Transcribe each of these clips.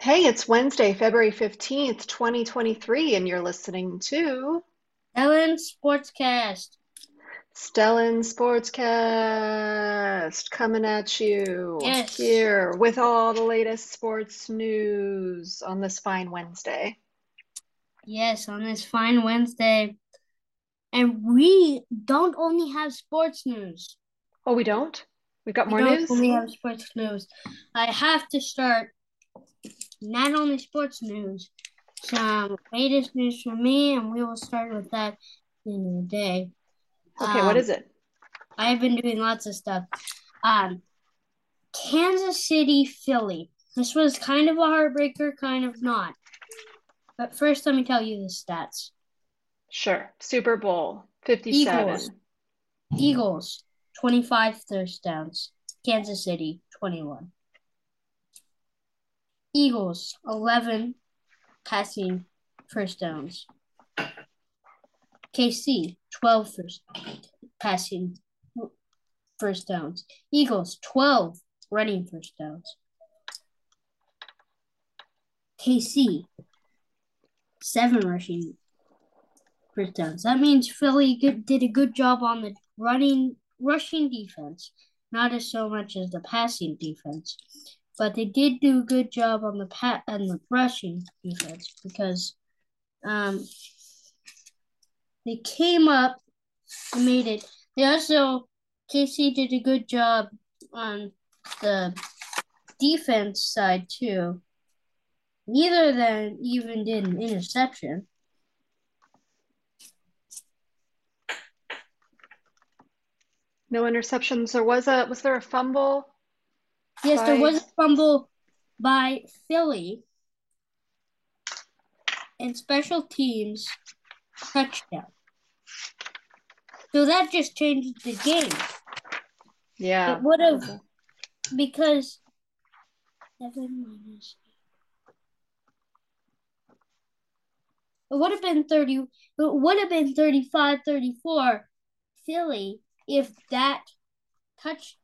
Hey, it's Wednesday, February 15th, 2023, and you're listening to Ellen Sportscast. Stellan Sportscast coming at you Yes. here with all the latest sports news on this fine Wednesday. Yes, on this fine Wednesday. And we don't only have sports news. Oh, we don't? We've got We more don't news? only have sports news. I have to start not only sports news, some latest news from me, and we will start with that in the day. Okay, what Um, is it? I've been doing lots of stuff. Um, Kansas City, Philly. This was kind of a heartbreaker, kind of not. But first, let me tell you the stats. Sure. Super Bowl 57. Eagles. Eagles, 25 first downs. Kansas City, 21. Eagles, 11 passing first downs. KC, 12 first passing first downs. Eagles, 12 running first downs. KC, 7 rushing first downs. That means Philly did a good job on the running rushing defense, not as so much as the passing defense. But they did do a good job on the pat and the rushing defense because um they came up and made it. They also KC did a good job on the defense side too. Neither of them even did an interception. No interceptions. There was a was there a fumble? Yes, there was a fumble by Philly and special teams touchdown. So that just changed the game. Yeah. It would have because seven minus it would have been 30 it would have been 35 34 Philly if that touch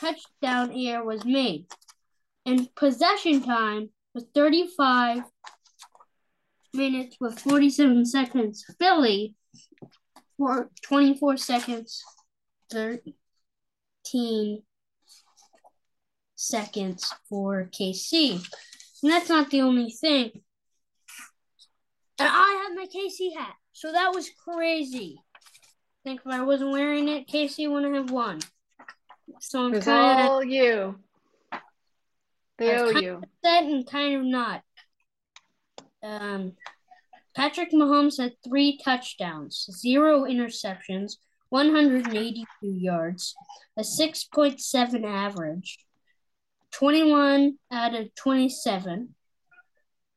touchdown air was made. And possession time was 35 minutes with 47 seconds. Philly for 24 seconds 13 seconds for KC. And that's not the only thing. And I have my KC hat. So that was crazy. I think if I wasn't wearing it, KC wouldn't have won. So I'm kind all you. They owe you. upset and kind of not. Um, Patrick Mahomes had three touchdowns, zero interceptions, 182 yards, a 6.7 average, 21 out of 27,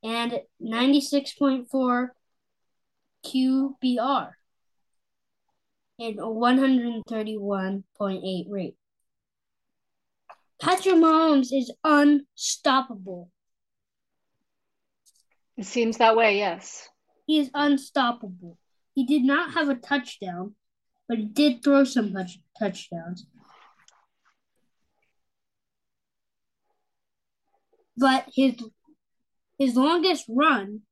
and 96.4 QBR, and a 131.8 rate. Patrick Mahomes is unstoppable. It seems that way, yes. He is unstoppable. He did not have a touchdown, but he did throw some touch- touchdowns. But his his longest run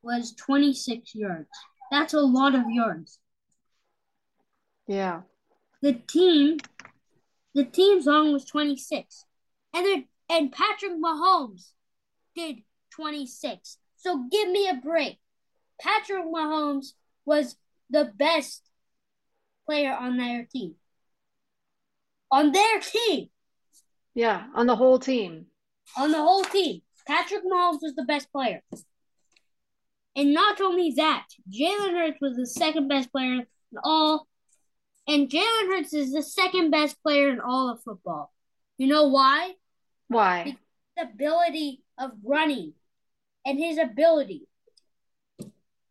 was 26 yards. That's a lot of yards. Yeah. The team the team's long was 26. And then and Patrick Mahomes did 26. So give me a break. Patrick Mahomes was the best player on their team. On their team, Yeah. On the whole team. on the whole team, Patrick Mahomes was the best player. And not only that, Jalen Hurts was the second best player in all. And Jalen Hurts is the second best player in all of football. You know why? Why? the ability of running and his ability.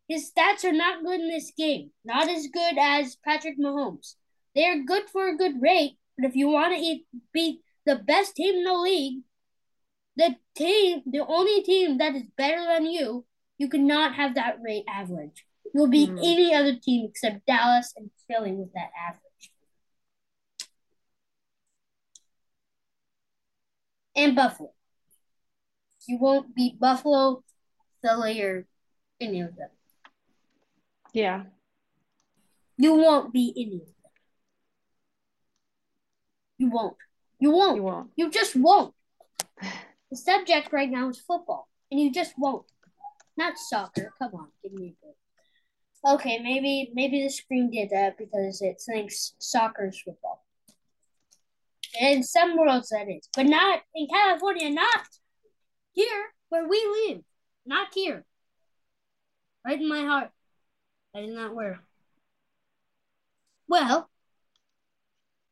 His stats are not good in this game. Not as good as Patrick Mahomes. They're good for a good rate, but if you want to beat the best team in the league, the team, the only team that is better than you, you cannot have that rate average. You'll beat Hmm. any other team except Dallas and Philly with that average. And Buffalo. You won't beat Buffalo, Philly, or any of them. Yeah. You won't beat any of them. You won't. You won't. You won't. You just won't. The subject right now is football, and you just won't. Not soccer. Come on, give me a break. Okay, maybe maybe the screen did that because it thinks soccer is football. In some worlds that is, but not in California, not here where we live. Not here. Right in my heart. That is not where. Well,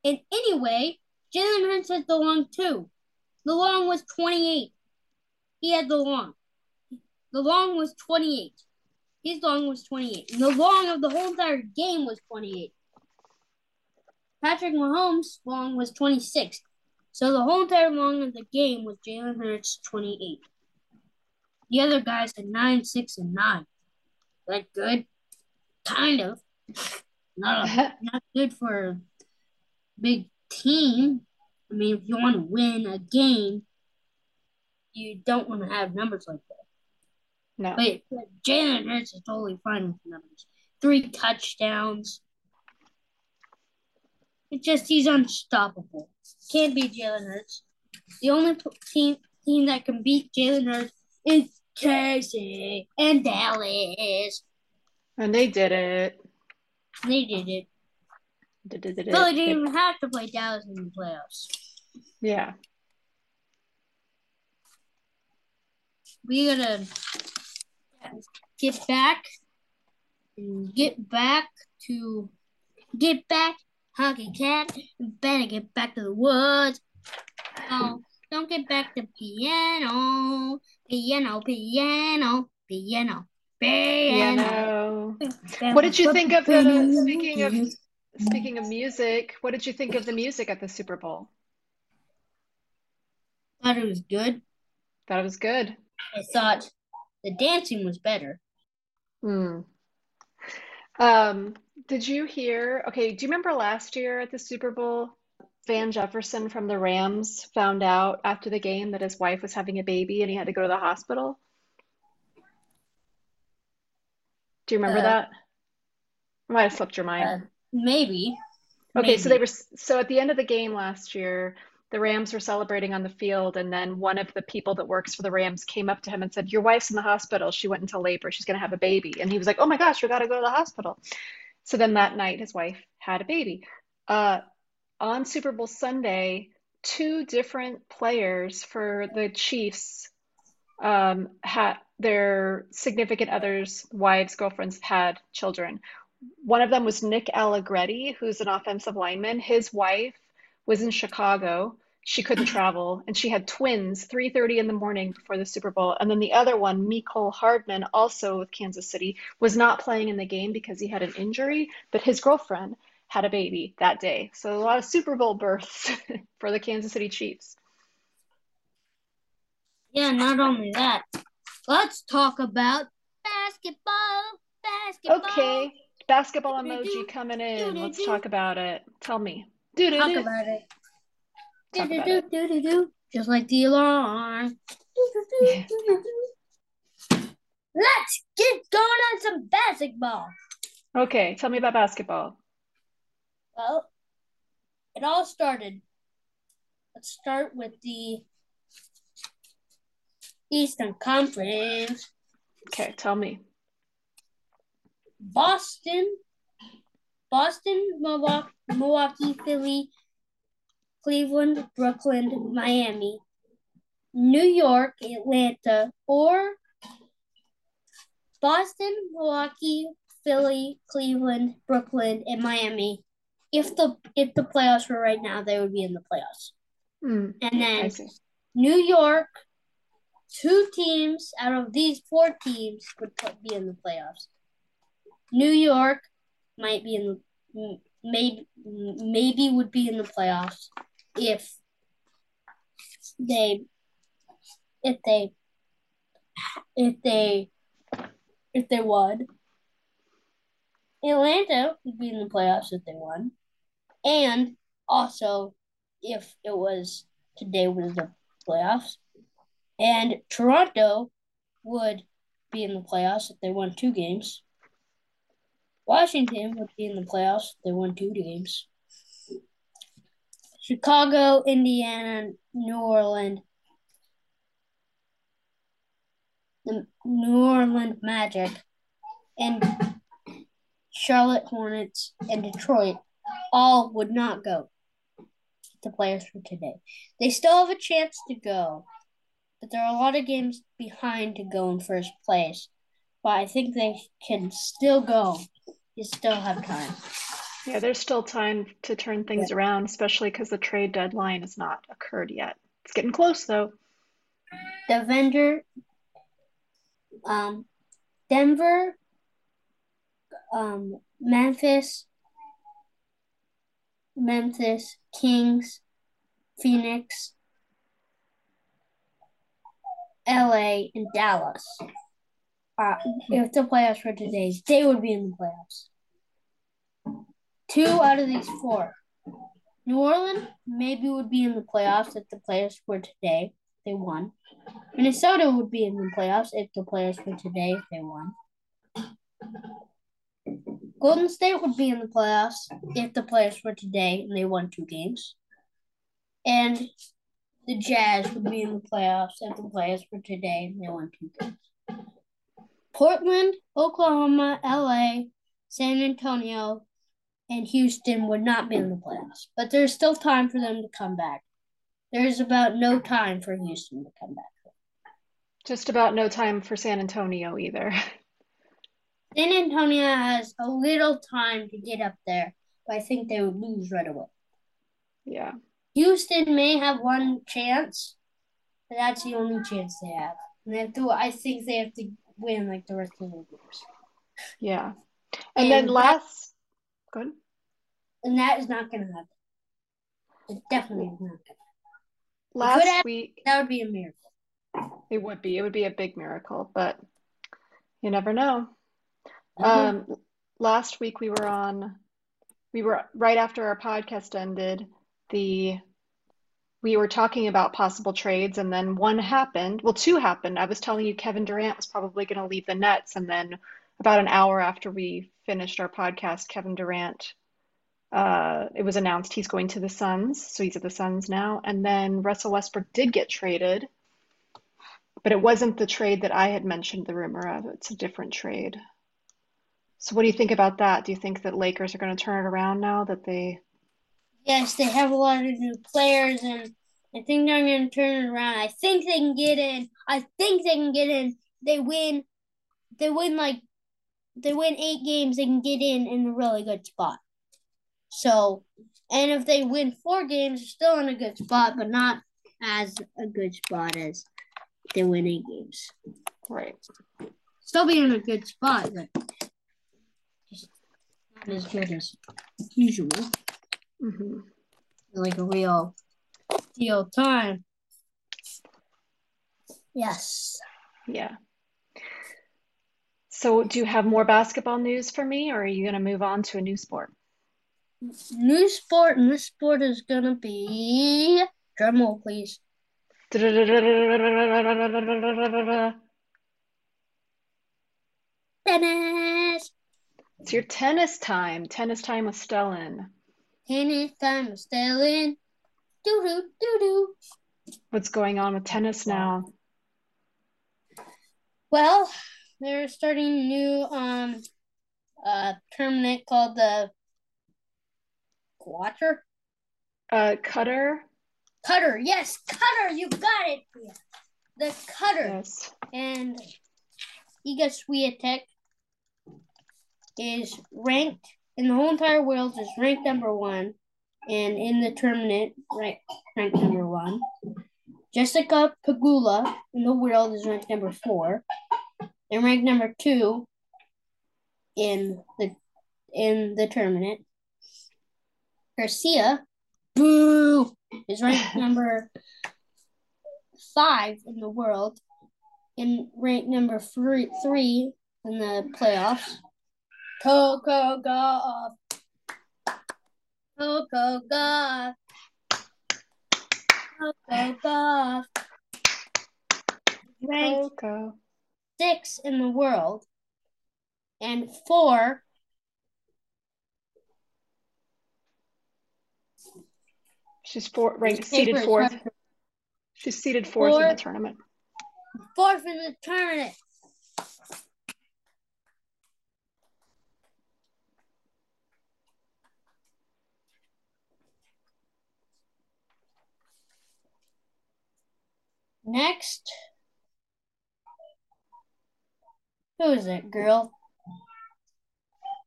in any way, Jalen Hurts has the long too. The long was 28. He had the long. The long was 28. His long was 28. And the long of the whole entire game was 28. Patrick Mahomes' long was 26. So the whole entire long of the game was Jalen Hurts 28. The other guys had 9, 6, and 9. That good? Kind of. Not, a, not good for a big team. I mean, if you want to win a game, you don't want to have numbers like that. No. But, Jalen Hurts is totally fine with the numbers. Three touchdowns. It's just he's unstoppable. Can't beat Jalen Hurts. The only team team that can beat Jalen Hurts is KC and Dallas. And they did it. They did it. Did, did, did, Philly didn't even have to play Dallas in the playoffs. Yeah. We gotta get back get back to get back, hockey cat. Better get back to the woods. Oh, don't get back to piano, piano, piano, piano, piano. Piano. What did you think of the speaking of speaking of music? What did you think of the music at the Super Bowl? Thought it was good. Thought it was good. I thought the dancing was better. Hmm. Um, did you hear? Okay, do you remember last year at the Super Bowl, Van Jefferson from the Rams found out after the game that his wife was having a baby and he had to go to the hospital? Do you remember Uh, that? Might have slipped your Uh, mind. maybe. Okay, so they were so at the end of the game last year, the Rams were celebrating on the field, and then one of the people that works for the Rams came up to him and said, "Your wife's in the hospital. She went into labor. She's going to have a baby." And he was like, "Oh my gosh, we got to go to the hospital." So then that night, his wife had a baby. Uh, on Super Bowl Sunday, two different players for the Chiefs um, had their significant others, wives, girlfriends had children. One of them was Nick Allegretti, who's an offensive lineman. His wife was in Chicago. She couldn't travel, and she had twins 3:30 in the morning before the Super Bowl. And then the other one, Mecole Hardman, also with Kansas City, was not playing in the game because he had an injury, but his girlfriend had a baby that day. So a lot of Super Bowl births for the Kansas City Chiefs. Yeah, not only that. Let's talk about basketball. Basketball. Okay, basketball emoji coming in. Let's talk about it. Tell me. Talk Do-do-do. about it. Do Talk do about do it. do do do. Just like the alarm. Do, do, do, Yeah. do, do, do. Let's get going on some basketball. Okay, tell me about basketball. Well, it all started. Let's start with the Eastern Conference. Okay, tell me. Boston, Boston, Milwaukee, Milwaukee, Philly, Cleveland, Brooklyn, Miami, New York, Atlanta, or Boston, Milwaukee, Philly, Cleveland, Brooklyn, and Miami. If the if the playoffs were right now, they would be in the playoffs. Hmm, And then. New York, two teams out of these four teams would put, be in the playoffs. New York might be in the maybe maybe would be in the playoffs if they if they if they if they won. Atlanta would be in the playoffs if they won. And also if it was today was the playoffs. And Toronto would be in the playoffs if they won two games. Washington would be in the playoffs they won two games. Chicago, Indiana, New Orleans, the New Orleans Magic, and Charlotte Hornets and Detroit all would not go to players for today. They still have a chance to go, but there are a lot of games behind to go in first place. But I think they can still go. You still have time. Yeah, there's still time to turn things yeah. around, especially because the trade deadline has not occurred yet. It's getting close though. The vendor, um, Denver, um, Memphis, Memphis, Kings, Phoenix, LA, and Dallas. Uh, if the playoffs were today, they would be in the playoffs. Two out of these four. New Orleans maybe would be in the playoffs if the players were today. They won. Minnesota would be in the playoffs if the players were today. They won. Golden State would be in the playoffs if the players were today and they won two games. And the Jazz would be in the playoffs if the players were today and they won two games. Portland, Oklahoma, LA, San Antonio, and Houston would not be in the playoffs. But there's still time for them to come back. There's about no time for Houston to come back. Just about no time for San Antonio either. San Antonio has a little time to get up there, but I think they would lose right away. Yeah. Houston may have one chance, but that's the only chance they have. And they have to, I think they have to win like the rest of the games. Yeah. And, and then last, that, good. And that is not going to happen. It definitely is not. Gonna happen. Last happen, week, that would be a miracle. It would be. It would be a big miracle, but you never know. Mm-hmm. Um, last week we were on, we were right after our podcast ended. The we were talking about possible trades, and then one happened. Well, two happened. I was telling you Kevin Durant was probably going to leave the Nets, and then about an hour after we finished our podcast, Kevin Durant, uh, it was announced he's going to the Suns, so he's at the Suns now. And then Russell Westbrook did get traded, but it wasn't the trade that I had mentioned the rumor of. It's a different trade. So what do you think about that? Do you think that Lakers are going to turn it around now that they Yes, they have a lot of new players and I think they're going to turn it around. I think they can get in. I think they can get in. They win they win like they win 8 games, they can get in in a really good spot. So, and if they win 4 games, they're still in a good spot, but not as a good spot as they win 8 games. Right. Still be in a good spot, but just not as good as usual. Mm-hmm. Like a real deal time. Yes. Yeah. So, do you have more basketball news for me, or are you going to move on to a new sport? New sport, and this sport is going to be drum roll, please. Tennis. It's your tennis time. Tennis time with Stellan. Tennis time with Stellan. Doo doo doo doo. What's going on with tennis now? Well, they're starting a new um uh tournament called the Quater. Uh Qatar. Qatar, yes, Qatar, you got it. The Qatar. Yes. And Iga Swiatek is ranked in the whole entire world is ranked number one, and in the tournament, right, ranked number one. Jessica Pegula in the world is ranked number four, and ranked number two in the in the tournament. Garcia, boo, is ranked number five in the world, and ranked number three three in the playoffs. Coco Gauff. Coco Gauff. Coco Gauff. ranked Coco. six in the world, and four She's four, ranked seeded fourth. She's seeded fourth in the tournament. fourth in the tournament. Next, who is it, girl?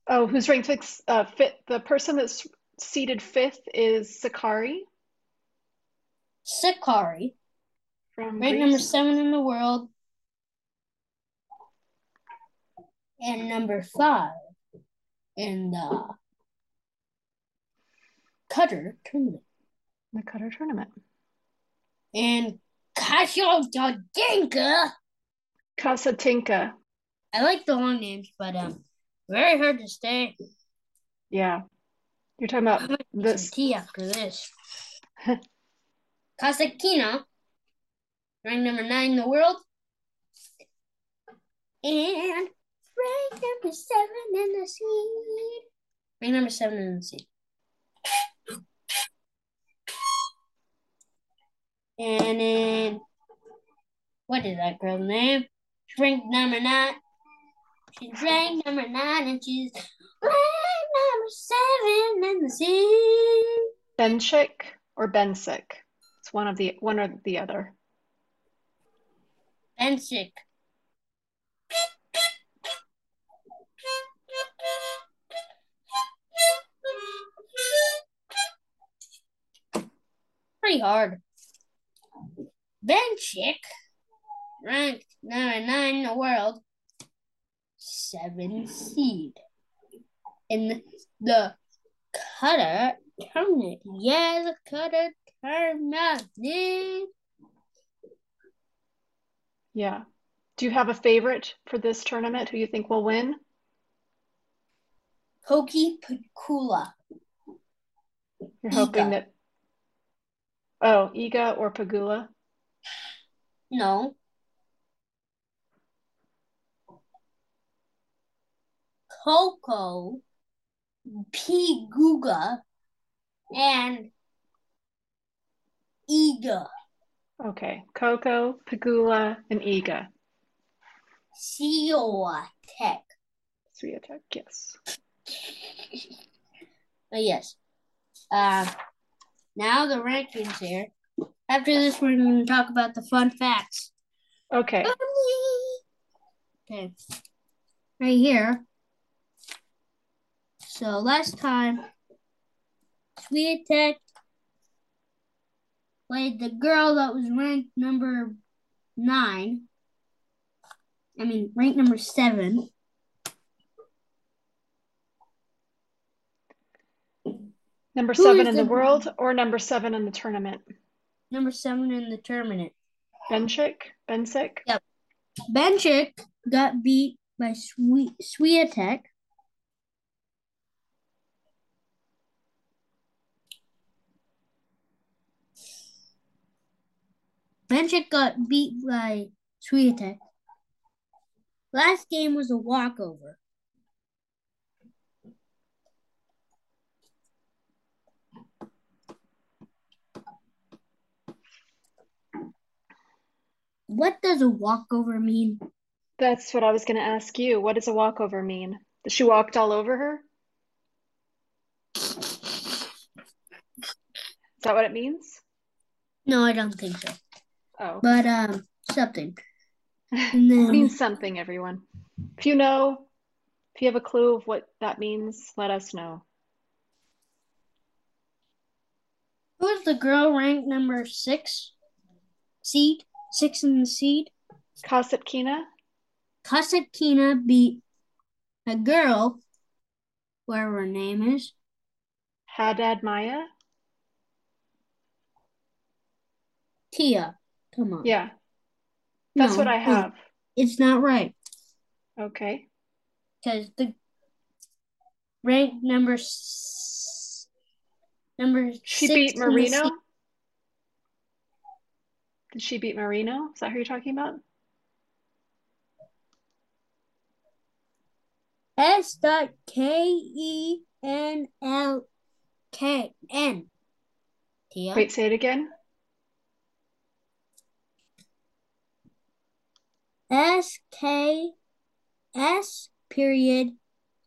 Oh, who's ranked fifth? Uh, fifth. The person that's seated fifth is Sakkari Sakkari, from ranked number seven in the world, and number five in the Qatar tournament. The Qatar tournament. And Kasia Dodinka. Kasatinka. I like the long names, but um, very hard to stay. Yeah. You're talking about this. tea after this. Kasakina, ranked number nine in the world, and ranked number seven in the seed. Ranked number seven in the seed. And then, what is that girl's name? Drink number nine. She drank number nine, and she's ranked number seven in the seed. Benchik or Bensick. It's one of the one or the other. Bensick. Pretty hard. Benchik, ranked number nine in the world, seven seed in the Qatar tournament. Yeah, the Qatar tournament. Yeah. Do you have a favorite for this tournament who you think will win? Koki Pakula. You're hoping Iga. that. Oh, Iga or Pegula? No. Coco, Piguga, and Iga. Okay. Coco, Pegula, and Iga. Sioa Tech. Swiatek, yes. Oh, yes. Uh, now the rankings here. After this, we're going to talk about the fun facts. Okay. Okay. Right here. So last time, Swiatek played the girl that was ranked number nine. I mean, ranked number seven. Number seven in the the- world or number seven in the tournament? Number seven in the tournament. Benchik? Bensick? Yep. Benchik got beat by Sweet Swiatek. Benchik got beat by Swiatek. Last game was a walkover. What does a walkover mean? That's what I was going to ask you. What does a walkover mean? That she walked all over her? Is that what it means? No, I don't think so. Oh, But um, something. And it means something, everyone. If you know, if you have a clue of what that means, let us know. who's the girl ranked number six? Seed six in the seed. Kasatkina? Kasatkina beat a girl, whatever her name is. Haddad Maia? Tia. Come on. Yeah, that's what I have. It's not right Okay. because the rank number s- number She six beat Marino? Did she beat Marino? Is that who you're talking about? S dot K E N L K N. Wait, say it again. S K S period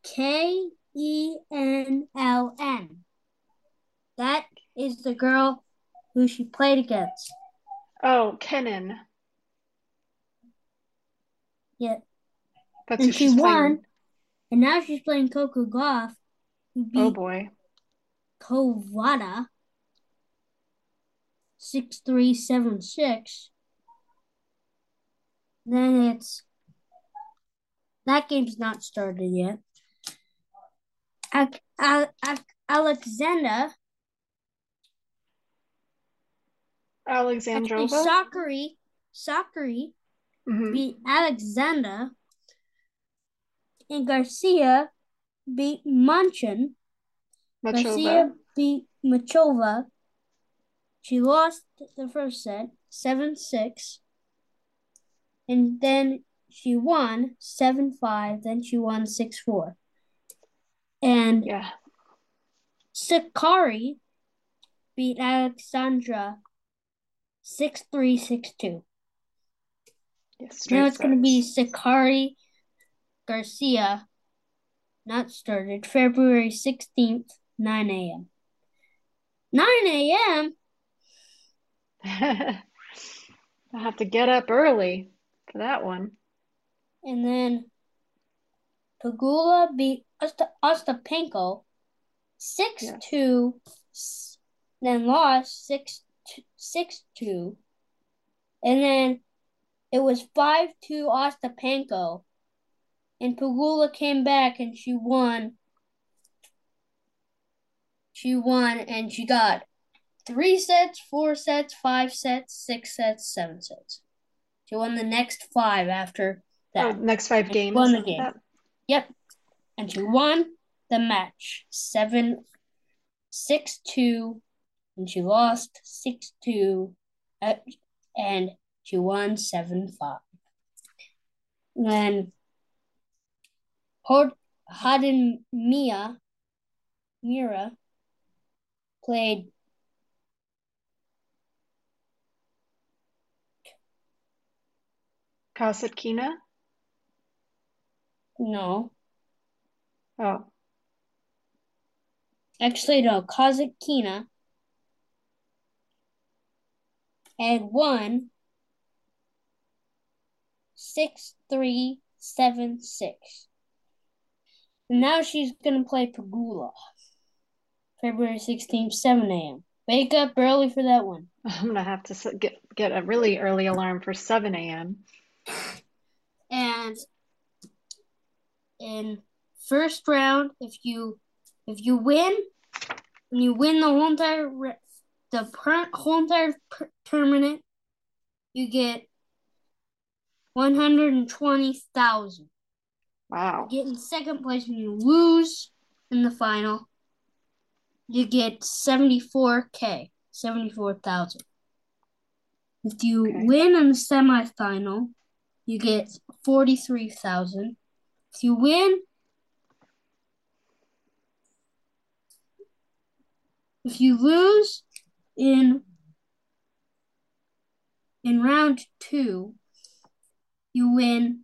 K E N L N. That is the girl who she played against. Oh, Kenan. Yeah. That's and she won. playing. And now she's playing Coco Gauff, Oh boy. Kovada 6376. Then it's that game's not started yet. Al- Al- Al- Alexander actually Alexandrova. Sakkari Sakkari Mhm. beat Alexander and Garcia beat Munchin. Garcia beat Machova. She lost the first set, 7 6. And then she won 7 5. Then she won 6 4. And Yeah. Sakkari beat Alexandra 6 3 6 2. yeah straight Now it's going to be. Sakkari Garcia, not started, February 16th, 9 a.m. 9 a.m.? I have to get up early for that one. And then Pegula beat Osta- Ostapenko 6 Yeah. 2, then lost 6 6 2. And then it was 5 2 Ostapenko. And Pegula came back and she won. She won and she got three sets, four sets, five sets, six sets, seven sets. She won the next five after Oh, that. next five And games. won the game. that? Yep. And she won the match seven, six two, and she lost six two, uh, and she won seven five. Then Hod Hadin Mia Mira played Kasatkina? no, Oh, actually no, Kazakina and won six three seven six. And now she's gonna play Pegula. February sixteenth, seven AM. Wake up early for that one. I'm gonna have to get get a really early alarm for 7 a.m. And in first round, if you if you win, and you win the whole entire re- the per- whole entire per- tournament, you get one hundred and twenty thousand. Wow. Get in second place when you lose in the final. You get seventy four k, seventy four thousand. If you Okay. win in the semifinal, you get forty three thousand. If you win, if you lose in in round two, you win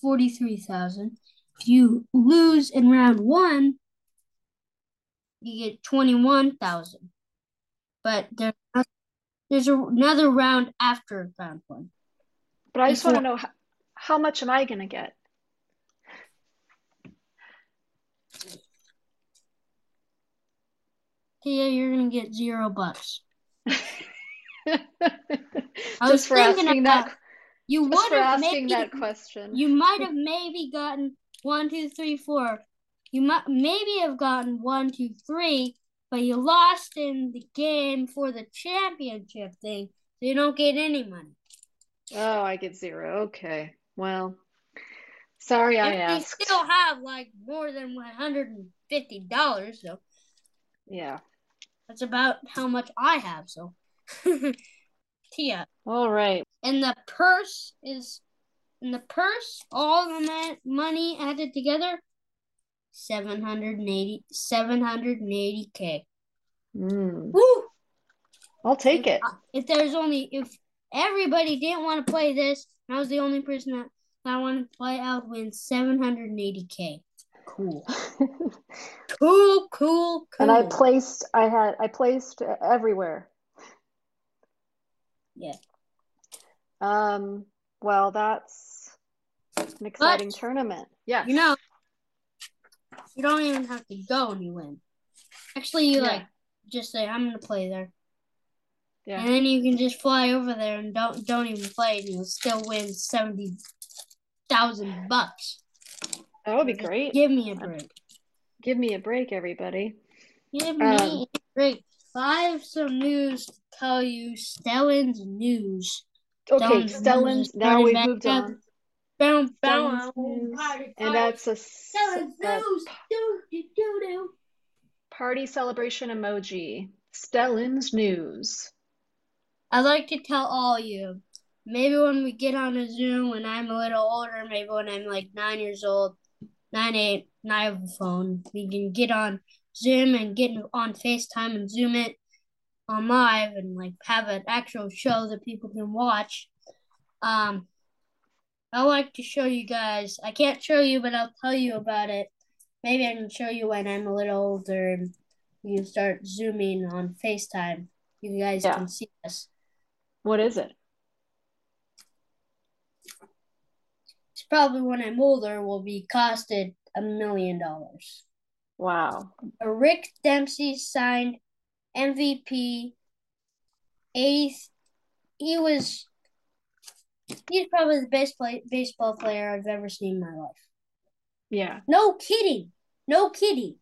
forty three thousand. If you lose in round one, you get twenty one thousand. But there's there's another round after round one. But I just want to know how, how much am I gonna get? Tia, you're gonna get zero bucks. I was Just for thinking asking about- that, You would have asking maybe that question. you might have maybe gotten one, two, three, four. You might maybe have gotten one, two, three, but you lost in the game for the championship thing, so you don't get any money. Oh, I get zero. Okay. Well, sorry I And you still have like more than one hundred and fifty dollars, so Yeah. That's about how much I have. So, Tia, All right. and the purse is and the purse, all the ma- money added together, 780 780k. Mm, Woo! I'll take if, it. If there's only if everybody didn't want to play this, I was the only person that, that wanted to play, I would win 780k. Cool. cool, cool, cool. And I placed. I had. I placed everywhere. Yeah. Um. Well, that's an exciting But- tournament. Yeah. You know, you don't even have to go and you win. Actually, you Yeah. like just say, "I'm gonna play there," Yeah. and then you can just fly over there and don't don't even play, and you'll still win seventy thousand bucks. That would be great. Give me a break. Give me a break, everybody. Give me Um, a break. I have some news to tell you. Stellan's news. Okay, Stellan's Stellan's. Now we've moved up. on. Bow, Stellan's bow, news, and that's a, s- Stellan's a news. Do, do, do, do. party celebration emoji. Stellan's news. I'd like to tell all you, maybe when we get on a Zoom when I'm a little older, maybe when I'm like nine years old, nine, eight, and I have a phone, we can get on Zoom and get on FaceTime and Zoom it on live and like have an actual show that people can watch. Um, I like to show you guys. I can't show you, but I'll tell you about it. Maybe I can show you when I'm a little older and we can start zooming on FaceTime. You guys Yeah. can see us. What is it? Probably when I'm older will be costed a million dollars. Wow. A Rick Dempsey signed MVP. Eighth, he was. He's probably the best play, baseball player I've ever seen in my life. Yeah. No kidding. No kidding.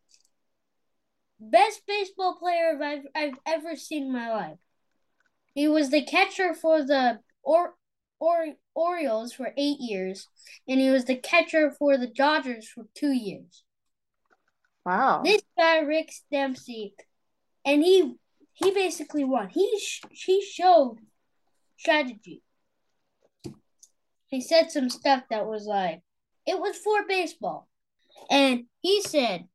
Best baseball player I've I've ever seen in my life. He was the catcher for the or or Orioles for eight years, and he was the catcher for the Dodgers for two years. Wow. This guy Rick Dempsey, and he he basically won. He sh- he showed strategy. He said some stuff that was like it was for baseball, and he said,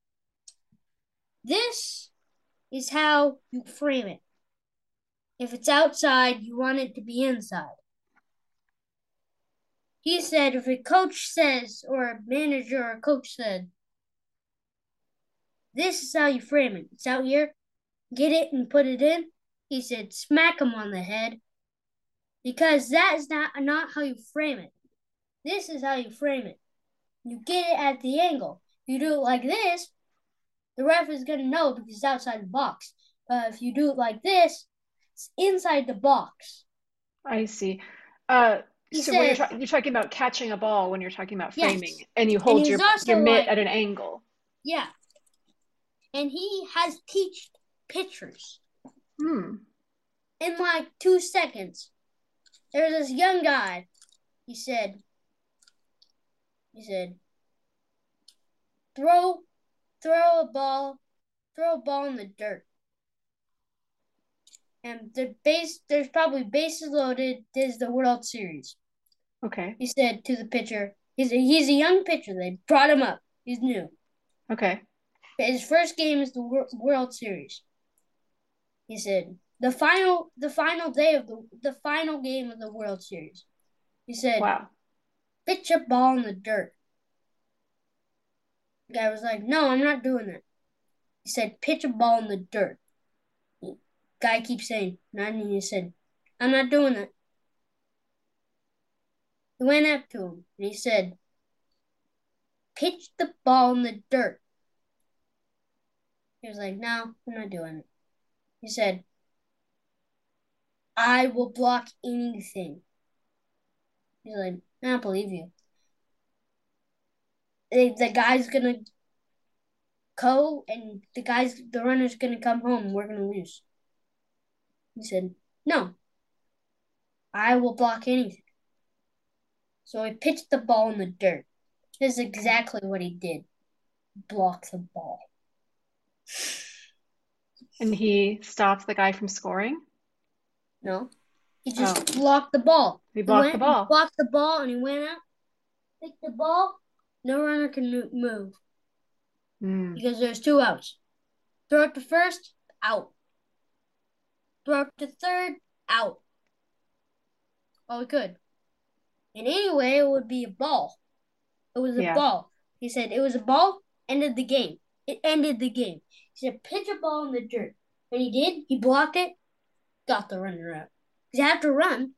"This is how you frame it. If it's outside, you want it to be inside." He said, if a coach says, or a manager or a coach said, this is how you frame it. It's out here. Get it and put it in. He said, smack him on the head. Because that is not, not how you frame it. This is how you frame it. You get it at the angle. You do it like this, the ref is going to know because it's outside the box. But if you do it like this, it's inside the box. I see. Uh, so when you're, ta- you're talking about catching a ball when you're talking about Yes. framing, and you hold he's your, your mitt like- at an angle. Yeah. And he has teached pitchers. Hmm. in like two seconds. There's this young guy. He said, he said, throw, throw a ball, throw a ball in the dirt. And the base, there's probably bases loaded. This is the World Series. Okay. He said to the pitcher, he's a, he's a young pitcher. They brought him up. He's new. Okay. His first game is the Wor- World Series. He said the final the final day of the the final game of the World Series. He said, Wow. "Pitch a ball in the dirt." The guy was like, "No, I'm not doing that." He said, "Pitch a ball in the dirt." Guy keeps saying, he said, "I'm not doing that." He went up to him and he said, "Pitch the ball in the dirt." He was like, No, I'm not doing it. He said, I will block anything. He's like, I don't believe you. The, the guy's gonna go and the guy's the runner's gonna come home we're gonna lose. He said, No. I will block anything. So he pitched the ball in the dirt. This is exactly what he did. Block the ball. And he stopped the guy from scoring. No. He just blocked the ball. He blocked went the ball. blocked the ball and he went out pick the ball, no runner can move Mm. because there's two outs. Throw it to first, out. Throw it to third, out. Oh, we could. And anyway, it would be a ball. It was a Yeah. ball. He said it was a ball, ended the game. It ended the game. He said, pitch a ball in the dirt. And he did. He blocked it, got the runner out. He had to run.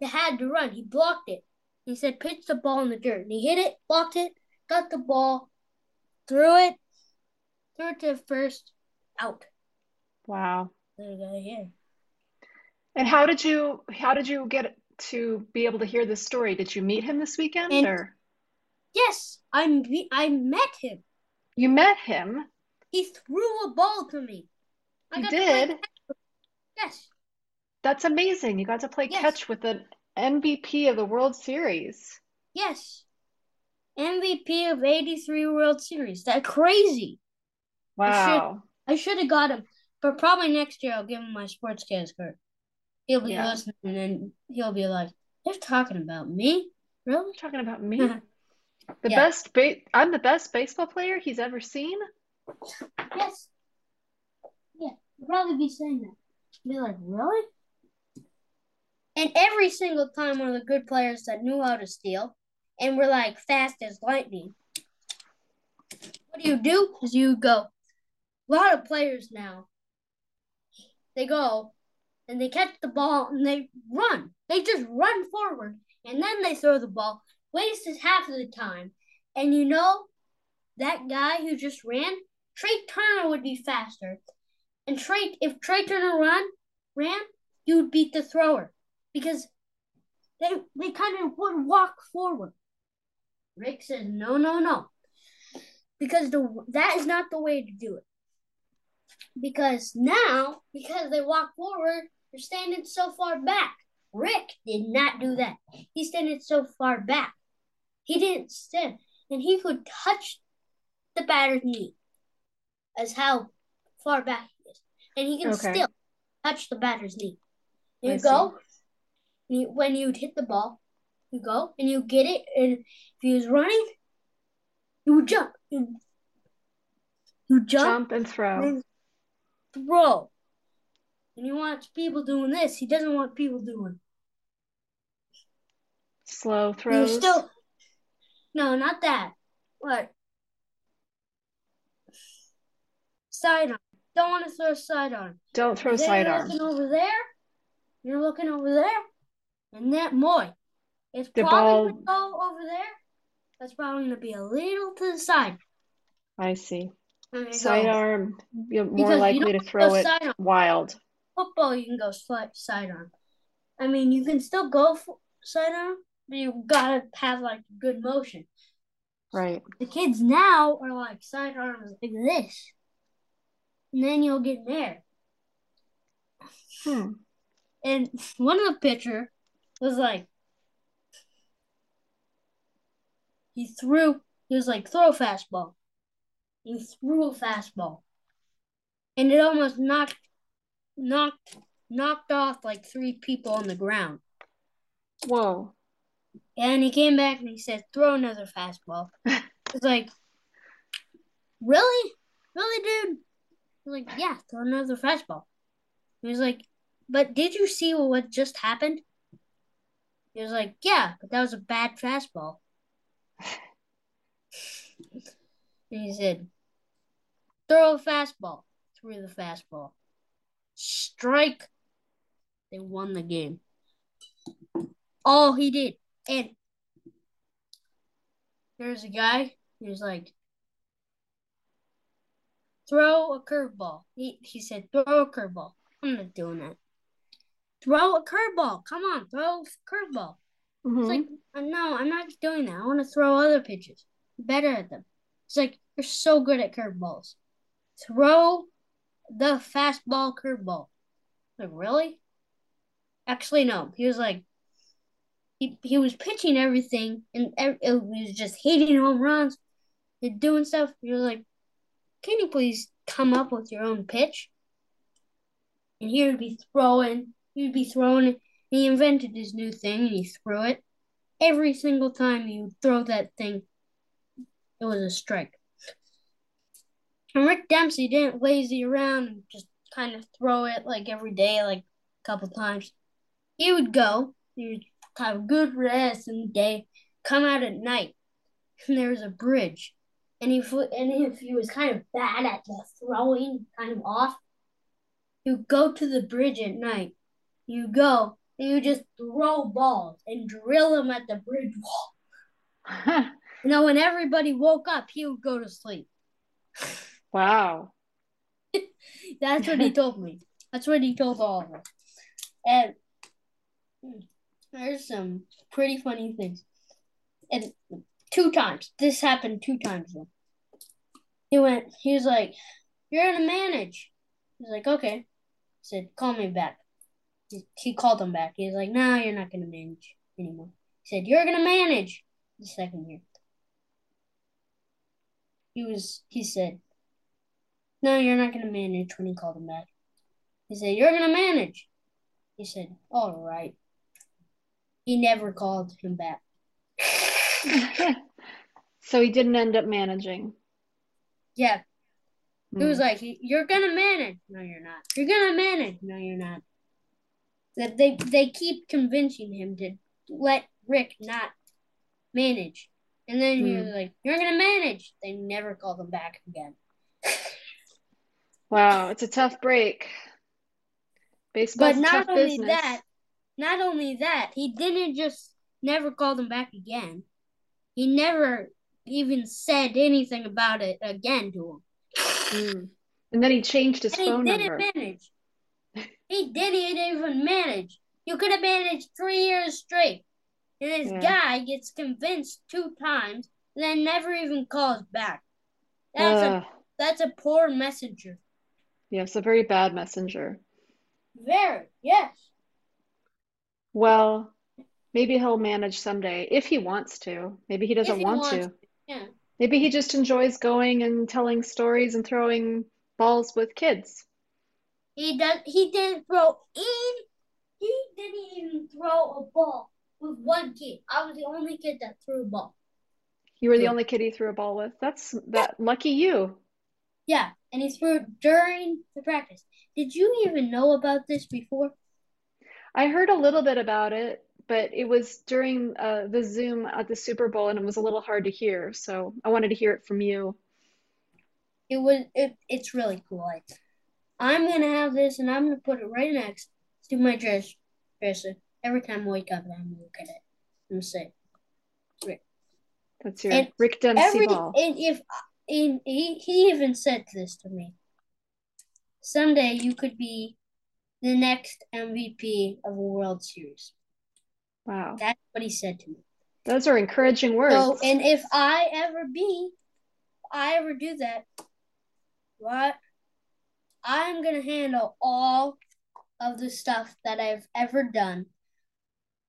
He had to run. He blocked it. He said, pitch the ball in the dirt. And he hit it, blocked it, got the ball, threw it, threw it to first, out. Wow. There you go, here. And how did you how did you get to be able to hear this story? Did you meet him this weekend And- or Yes, I I met him. you met him? He threw a ball to me. I You did? Yes. That's amazing. You got to play Yes. catch with an MVP of the World Series. Yes. MVP of 83 World Series. That crazy. Wow. I should have got him. But probably next year I'll give him my sports sportscast card. He'll be Yeah. listening and then he'll be like, they're talking about me? Really? You're talking about me? The Yeah. best ba I'm the best baseball player he's ever seen? Yes. Yeah. You'll probably be saying that. Be like, really? And every single time one of the good players that knew how to steal and were like fast as lightning. What do you do? Is you go. A lot of players now. They go and they catch the ball and they run. They just run forward and then they throw the ball. Wastes half of the time. And you know that guy who just ran, Trea Turner would be faster. And Trea, if Trea Turner run ran, he would beat the thrower because they they kind of would walk forward. Rick says no, no, no, because the that is not the way to do it. Because now, because they walk forward, they're standing so far back. Rick did not do that. He standing so far back. He didn't stand, and he could touch the batter's knee. As how far back he is, and he can Okay. still touch the batter's knee. I You see. go, and you, when you'd hit the ball, you go and you get it, and if he was running, you would jump. You, you jump, Jump and throw. and throw. And he wants people doing this. He doesn't want people doing. Slow throws. still, no, not that. What? Sidearm. Don't want to throw sidearm. Don't throw sidearm. You're looking over there. You're looking over there, and that boy, it's The probably ball- go over there. That's probably gonna be a little to the side. I see. And it. Sidearm, you're more Because likely don't to throw it sidearm. wild. Football, you can go sli- sidearm. I mean, you can still go for sidearm, but you gotta have like good motion. Right. The kids now are like sidearms like this, and then you'll get there. Hmm. And one of the pitcher was like, he threw, he was like, throw a fastball. He threw a fastball. And it almost knocked, knocked, knocked off like three people on the ground. Whoa. And he came back and he said, throw another fastball. It's like, really? Really, dude? I was like, yeah, throw another fastball. He was like, but did you see what just happened? He was like, yeah, but that was a bad fastball. And he said, throw a fastball. Threw the fastball. Strike. They won the game. All he did. And there's a guy who's like, throw a curveball. He, he said, throw a curveball. I'm not doing that. Throw a curveball. Come on, throw a curveball. Mhm. It's like, uh, no, I'm not doing that. I want to throw other pitches. Better at them. It's like, you're so good at curveballs. Throw the fastball curveball. Like, really? Actually, no. He was like, he, he was pitching everything and it was just hitting home runs and doing stuff. He was like, can you please come up with your own pitch? And he would be throwing, he would be throwing, he invented his new thing and he threw it. every single time you throw that thing, it was a strike. And Rick Dempsey didn't lazy around and just kind of throw it like every day, like a couple times. He would go, he would have a good rest in the day, come out at night, and there was a bridge. And if and if he was kind of bad at the throwing, kind of off, you go to the bridge at night. You go and you just throw balls and drill them at the bridge wall. you know, when everybody woke up, he would go to sleep. Wow. That's what he told me. That's what he told all of us. And hmm, there's some pretty funny things. And two times. This happened two times. He went, he was like, You're gonna manage. He's like, Okay. He said, Call me back. He, he called him back. He's like, No, you're not gonna manage anymore. He said, You're gonna manage the second year. He was he said, No, you're not gonna manage when he called him back. He said, You're gonna manage. He said, All right. He never called him back. so he didn't end up managing. Yeah. Mm. It was like, You're gonna manage. No, you're not. You're gonna manage. No, you're not. That they they keep convincing him to let Rick not manage. And then mm. he was like, You're gonna manage. They never called him back again. Wow, it's a tough break. Baseball's but not only business. that, not only that, he didn't just never call them back again. He never even said anything about it again to him. Mm. And then he changed his and phone he didn't number. Manage. He didn't even manage. You could have managed three years straight. And this yeah. guy gets convinced two times, and then never even calls back. That's a that's a poor messenger. Yes, a very bad messenger. Very, yes. Well, maybe he'll manage someday if he wants to. Maybe he doesn't he want to. Yeah. Maybe he just enjoys going and telling stories and throwing balls with kids. He does. He didn't throw in. He didn't even throw a ball with one kid. I was the only kid that threw a ball. You were the only kid he threw a ball with. That's that lucky you. Yeah, and he threw it during the practice. Did you even know about this before? I heard a little bit about it, but it was during uh, the Zoom at the Super Bowl, and it was a little hard to hear. So I wanted to hear it from you. It was. It, it's really cool. Like, I'm gonna have this, and I'm gonna put it right next to my dress dresser. Every time I wake up, I'm gonna look at it and say, "Rick." That's your and Rick Dempsey every, ball. And if and he, he even said this to me someday you could be the next MVP of a World Series. Wow. That's what he said to me. Those are encouraging words. So, and if I ever be, I ever do that, what? I'm going to handle all of the stuff that I've ever done.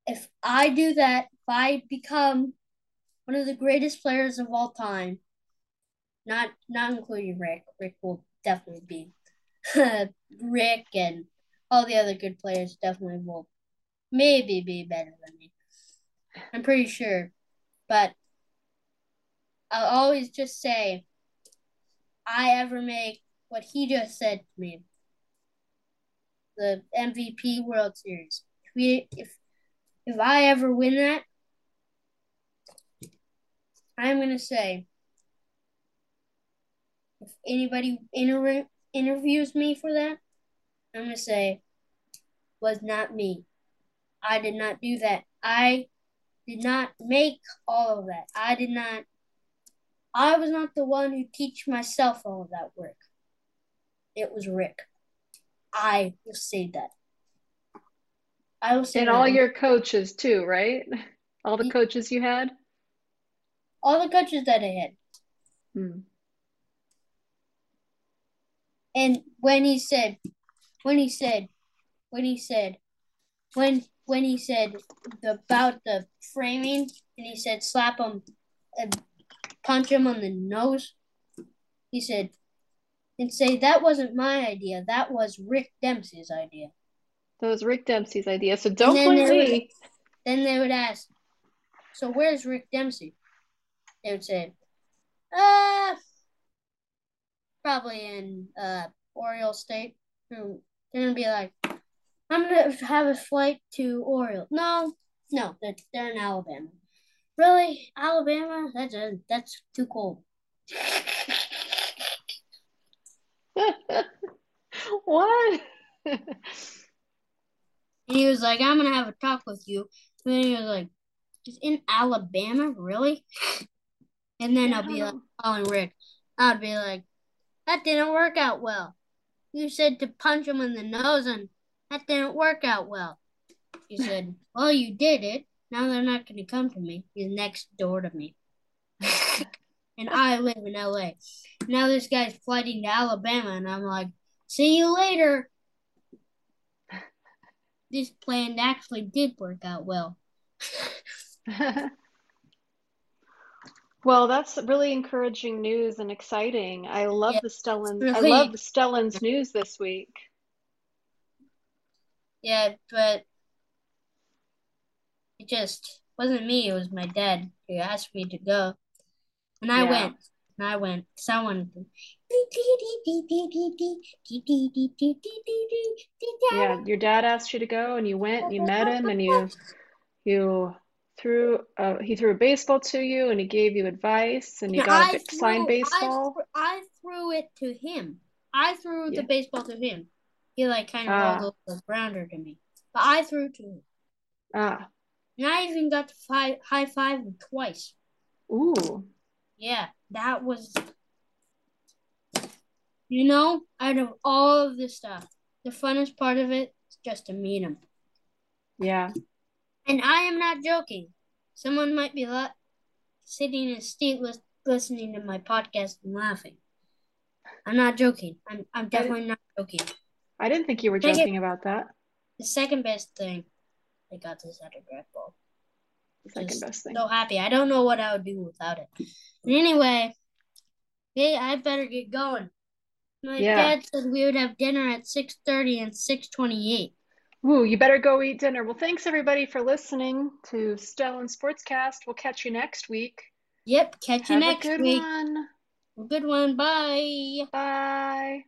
If I do that, if I become one of the greatest players of all time, not not including Rick, Rick will definitely be Rick and all the other good players definitely will maybe be better than me. I'm pretty sure. But I'll always just say I ever make what he just said to me. The MVP World Series. If we, if if I ever win that, I'm gonna say if anybody inter- interviews me for that, I'm going to say, was not me. I did not do that. I did not make all of that. I did not, I was not the one who teach myself all of that work. It was Rick. I will say that. I will say And that. all your coaches too, right? All the coaches you had? All the coaches that I had. Hmm. And when he said, when he said, when he said, when when he said about the framing, and he said slap him and punch him on the nose, he said, and say that wasn't my idea. That was Rick Dempsey's idea. That was Rick Dempsey's idea. So don't blame me. then they would ask, so where's Rick Dempsey? They would say, uh, probably in uh Oriole State. They're gonna be like, I'm gonna have a flight to Oriole. No, no, they're, they're in Alabama. Really, Alabama? That's a, that's too cold. what? and he was like, I'm gonna have a talk with you. And then he was like, just in Alabama, really? And then I'll be like, calling Rick. I'd be like, that didn't work out well. You said to punch him in the nose, and that didn't work out well. He said, well, you did it. Now they're not going to come to me. He's next door to me. and I live in LA. Now this guy's flighting to Alabama, and I'm like, see you later. This plan actually did work out well. Well, that's really encouraging news and exciting. I love Yeah, the Stellan. I love the Stellan's news this week. Yeah, but it just wasn't me. It was my dad who asked me to go, and I Yeah. went. And I went. So I wanted to. Yeah, your dad asked you to go, and you went, and you met him, and you you threw uh, he threw a baseball to you, and he gave you advice, and you And got I a signed threw- I baseball. I threw it to him. I threw Yeah. the baseball to him. He like kind of Ah. rolled the grounder to me, but I threw to him, Ah, and I even got to fi- high five him twice. ooh, Yeah, that was, you know, out of all of this stuff, the funnest part of it is just to meet him. yeah. And I am not joking. Someone might be la- sitting in a seat lis- listening to my podcast and laughing. I'm not joking. I'm, I'm definitely not joking. I didn't think you were it- joking about that. The second best thing, I got this autograph ball. Second Just best thing. So happy. I don't know what I would do without it. And anyway, hey, I better get going. My Yeah. dad said we would have dinner at 6.30 and 6.28. Ooh, you better go eat dinner. Well, thanks everybody for listening to Stellan Sportscast. We'll catch you next week. Yep, catch you Have next a good week. one. Good one. Bye. Bye.